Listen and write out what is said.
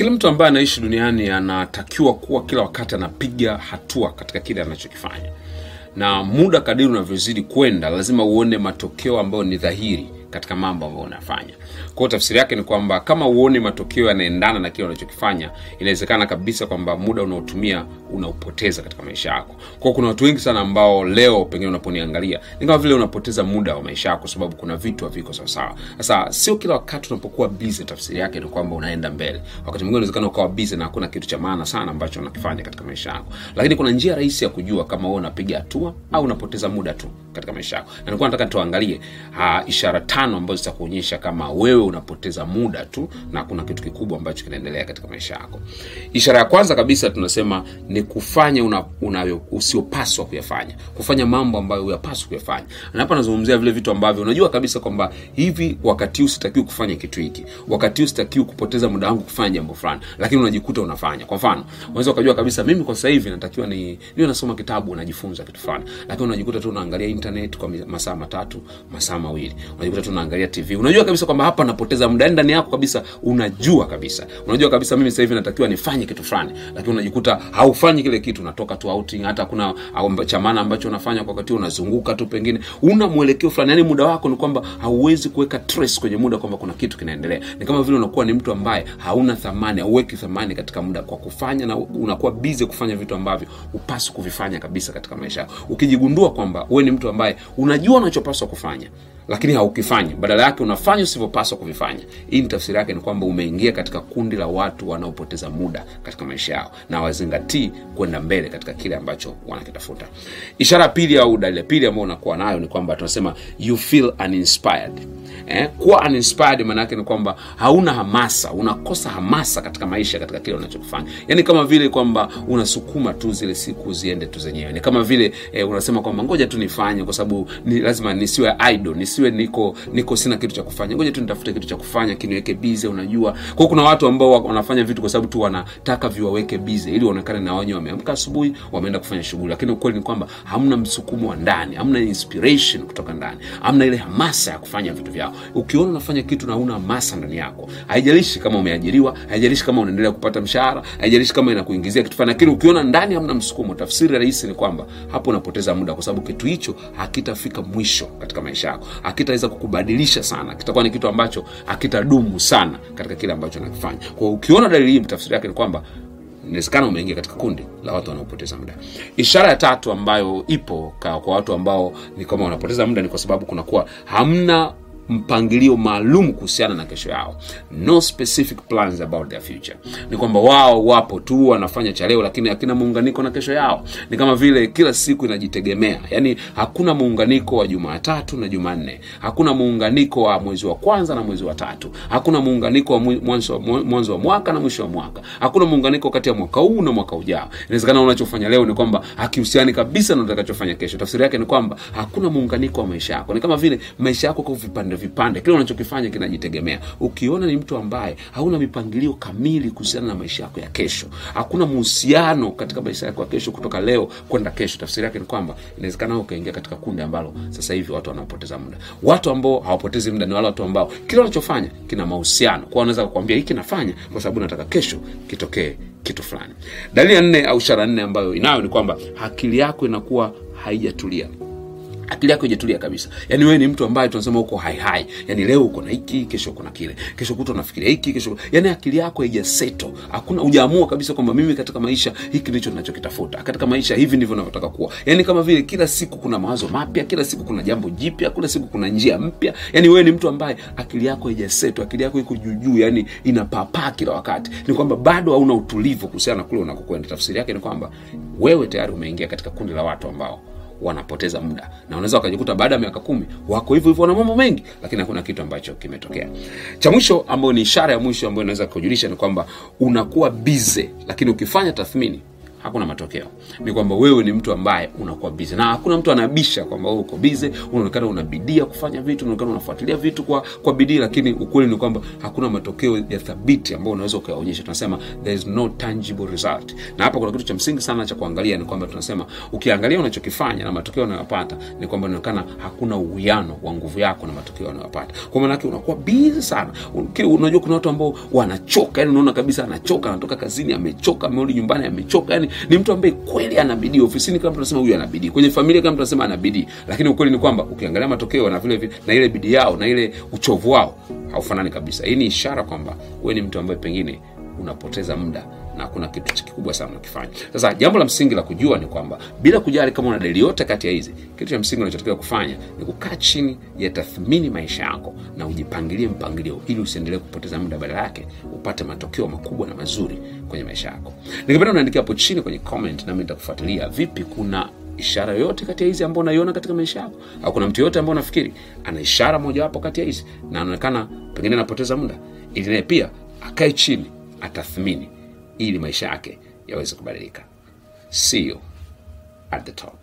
kila mtu ambaye anaishi duniani anatakiwa kuwa kila wakati anapiga hatua katika kile anachokifanya. Na muda kadiri unavyozidi kwenda lazima uone matokeo ambayo ni dhahiri katika mambo ambayo unafanya kwao tafsiri yake ni kwamba kama uone matokeo yanaendana na kile unachokifanya inawezekana kabisa kwamba muda unaotumia unaupoteza katika maisha yako. Kwao kuna watu wengi sana ambao leo pengine unaponiangalia ni kama vile unapoteza muda wa maisha yako sababu kuna vitu haviko sawasawa sasa sio kila wakati unapokuwa busy tafsiri yake ni kwamba unaenda mbele. Wakati mwingine unawezekana ukawa busy na hakuna kitu cha maana sana ambacho unakifanya katika maisha yako. Lakini kuna njia rahisi ya kujua kama wewe unapiga hatua au unapoteza muda tu katika maisha yako. Na nilikuwa nataka tuangalie ha, ishara tano ambazo zitakuonyesha kama wewe unapoteza muda tu na kuna kitu kikubwa ambacho kinaendelea katika maisha yako. Ishara ya kwanza kabisa tunasema ni kufanya una, una usiopaswa kuyafanya. Kufanya mambo ambayo huyapaswi kuyafanya. Na hapa vile vitu ambavyo unajua kabisa kwamba hivi wakati huu sitakiwi kufanya kitu hiki. Wakati huu sitakiwi kupoteza muda wangu kufanya jambo fulani. Lakini unajikuta unafanya. Kwa mfano unaweza ukajua kabisa mimi kwa sasa hivi natakiwa ni niwe nasoma kitabu unajifunza kitu fulani. Lakini unajikuta tu unaangalia internet kwa masaa matatu masaa mawili. Unajikuta tu unaangalia tv unajua kabisa kwamba hapa napoteza muda yani ndani yako kabisa unajua kabisa. Unajua kabisa mimi hivi natakiwa nifanye kitu fulani lakini unajikuta haufanyi kile kitu unatoka tu outing. Hata kuna chamana ambacho unafanya kwa wakati unazunguka tu pengine. Una mwelekeo fulani yani muda wako ni kwamba hauwezi kuweka trace kwenye muda kwamba kuna kitu kinaendelea. Ni kama vile unakuwa ni mtu ambaye hauna thamani hauweki thamani katika muda kwa kufanya na unakuwa busy kufanya vitu ambavyo upaswi kuvifanya kabisa katika maisha yako. Ukijigundua kwamba wewe ni mtu ambaye unajua unachopaswa kufanya lakini haukifanyi. Badala yake unafanya usivyopaswa kuvifanya. Hii ni tafsiri yake ni kwamba umeingia katika kundi la watu wanaopoteza muda katika maisha yao na wazingatii kwenda mbele katika kile ambacho wanakitafuta. Ishara pili au dalili pili ambayo unakuwa nayo ni kwamba tunasema you feel uninspired eh? kuwa uninspired maanaake ni kwamba hauna hamasa unakosa hamasa katika maisha katika kile unachokifanya. Yaani kama vile kwamba unasukuma tu zile siku ziende tu zenyewe. Ni kama vile eh, unasema kwamba ngoja tu nifanye kwa sababu ni lazima nisiwe idle nisiwe niko niko sina kitu cha kufanya. Ngoja tu nitafute kitu cha kufanya kiniweke bize unajua. Kwao kuna watu ambao wanafanya vitu kwa sababu tu wanataka viwaweke bize ili waonekane na wenyewe wameamka asubuhi wameenda kufanya shughuli. Lakini ukweli ni kwamba hamna msukumo wa ndani hamna inspiration kutoka ndani hamna ile hamasa ya kufanya vitu vyao ukiona unafanya kitu na una hamasa ndani yako haijalishi kama umeajiriwa haijalishi kama unaendelea kupata mshahara haijalishi kama inakuingizia kitu fulani lakini ukiona ndani hamna msukumo tafsiri rahisi ni kwamba hapo unapoteza muda kwa sababu kitu hicho hakitafika mwisho katika maisha yako hakitaweza kukubadilisha sana kitakuwa ni kitu ambacho hakitadumu sana katika kile ambacho nakifanya kwa ukiona dalili hii tafsiri yake ni kwamba inawezekana umeingia katika kundi la watu wanaopoteza muda. Ishara ya tatu ambayo ipo kwa watu ambao ni kama wanapoteza muda ni kwa sababu kunakuwa hamna mpangilio maalum kuhusiana na kesho yao. No specific plans about their future. Ni kwamba wao wapo tu wanafanya cha leo lakini hakina muunganiko na kesho yao. Ni kama vile kila siku inajitegemea. Yaani hakuna muunganiko wa jumatatu na jumanne. Hakuna muunganiko wa mwezi wa kwanza na mwezi wa tatu. Hakuna muunganiko wa mwanzo wa mwaka na mwisho wa mwaka. Hakuna muunganiko kati ya mwaka huu na mwaka ujao. Inawezekana unachofanya leo ni kwamba hakihusiani kabisa na utakachofanya kesho. Tafsiri yake ni kwamba hakuna muunganiko wa maisha yako. Ni kama vile maisha yako kwa vipande vipande. Kile unachokifanya kinajitegemea. Ukiona ni mtu ambaye hauna mipangilio kamili kuhusiana na maisha yako ya kesho hakuna muhusiano katika maisha yako ya kesho kutoka leo kwenda kesho. Tafsiri yake ni kwamba inawezekana ukaingia katika kundi ambalo sasa hivi watu wanaopoteza muda. Watu ambao hawapotezi muda ni wale watu ambao kile wanachofanya kina mahusiano. Kwa wanaweza kukwambia hiki nafanya kwa sababu nataka kesho kitokee kitu fulani. Dalili ya nne au ishara nne ambayo inayo ni kwamba akili yako inakuwa haijatulia akili yako ijatulia kabisa. Yaani wewe ni mtu ambaye tunasema uko haihai yaani leo uko na hiki kesho uko na kile. Kesho kuta unafikiria hiki kesho yaani akili yako haijaseto hakuna hujaamua kabisa kwamba mimi katika maisha hiki ndicho ninachokitafuta. Katika maisha hivi ndivyo navyotaka kuwa. Yaani kama vile kila siku kuna mawazo mapya kila siku kuna jambo jipya kila siku kuna njia mpya. Yaani wewe ni mtu ambaye akili yako haijaseto akili yako iko juujuu yaani inapapaa kila wakati. Ni kwamba bado hauna utulivu kuhusiana na kule unakokwenda. Tafsiri yake ni kwamba wewe tayari umeingia katika kundi la watu ambao wanapoteza muda. Na unaweza wakajikuta baada ya miaka kumi wako hivyo hivyo wana mambo mengi lakini hakuna kitu ambacho kimetokea. Cha mwisho ambayo ni ishara ya mwisho ambayo inaweza kujulisha ni kwamba unakuwa bize lakini ukifanya tathmini hakuna matokeo. Ni kwamba wewe ni mtu ambaye unakuwa bize na hakuna mtu anabisha kwamba wewe uko bize unaonekana unabidia kufanya vitu unaonekana unafuatilia vitu kwa, kwa bidii lakini ukweli ni kwamba hakuna matokeo ya thabiti ambayo unaweza ukayaonyesha. Tunasema there is no tangible result. Na hapa kuna kitu cha msingi sana cha kuangalia ni kwamba tunasema ukiangalia unachokifanya na matokeo unayopata ni kwamba inaonekana hakuna uwiano wa nguvu yako na matokeo unayopata. Kwa maanake unakuwa bizi sana. Unajua kuna watu ambao wanachoka yani unaona kabisa anachoka anatoka kazini amechoka amerudi nyumbani amechoka yani ni mtu ambaye kweli ana bidii. Ofisini mtu anasema huyu ana bidii. Kwenye familia kama mtu anasema ana bidii. Lakini ukweli ni kwamba ukiangalia matokeo na vile vile na ile bidii yao na ile uchovu wao haufanani kabisa. Hii ni ishara kwamba wewe ni mtu ambaye pengine unapoteza muda na hakuna kitu kikubwa sana unakifanya. Sasa jambo la msingi la kujua ni kwamba bila kujali kama una dalili yote kati ya hizi kitu cha msingi unachotakiwa kufanya ni kukaa chini ya tathmini maisha yako na ujipangilie mpangilio ili usiendelee kupoteza muda badala yake upate matokeo makubwa na mazuri kwenye maisha yako. Ningependa unaandikia hapo chini kwenye comment nami nitakufuatilia vipi kuna ishara yoyote kati ya hizi ambao unaiona katika maisha yako. Au kuna mtu yoyote ambao unafikiri ana ishara mojawapo kati ya hizi na anaonekana pengine anapoteza muda ili naye pia akae chini atathmini ili maisha yake yaweze kubadilika. See you at the top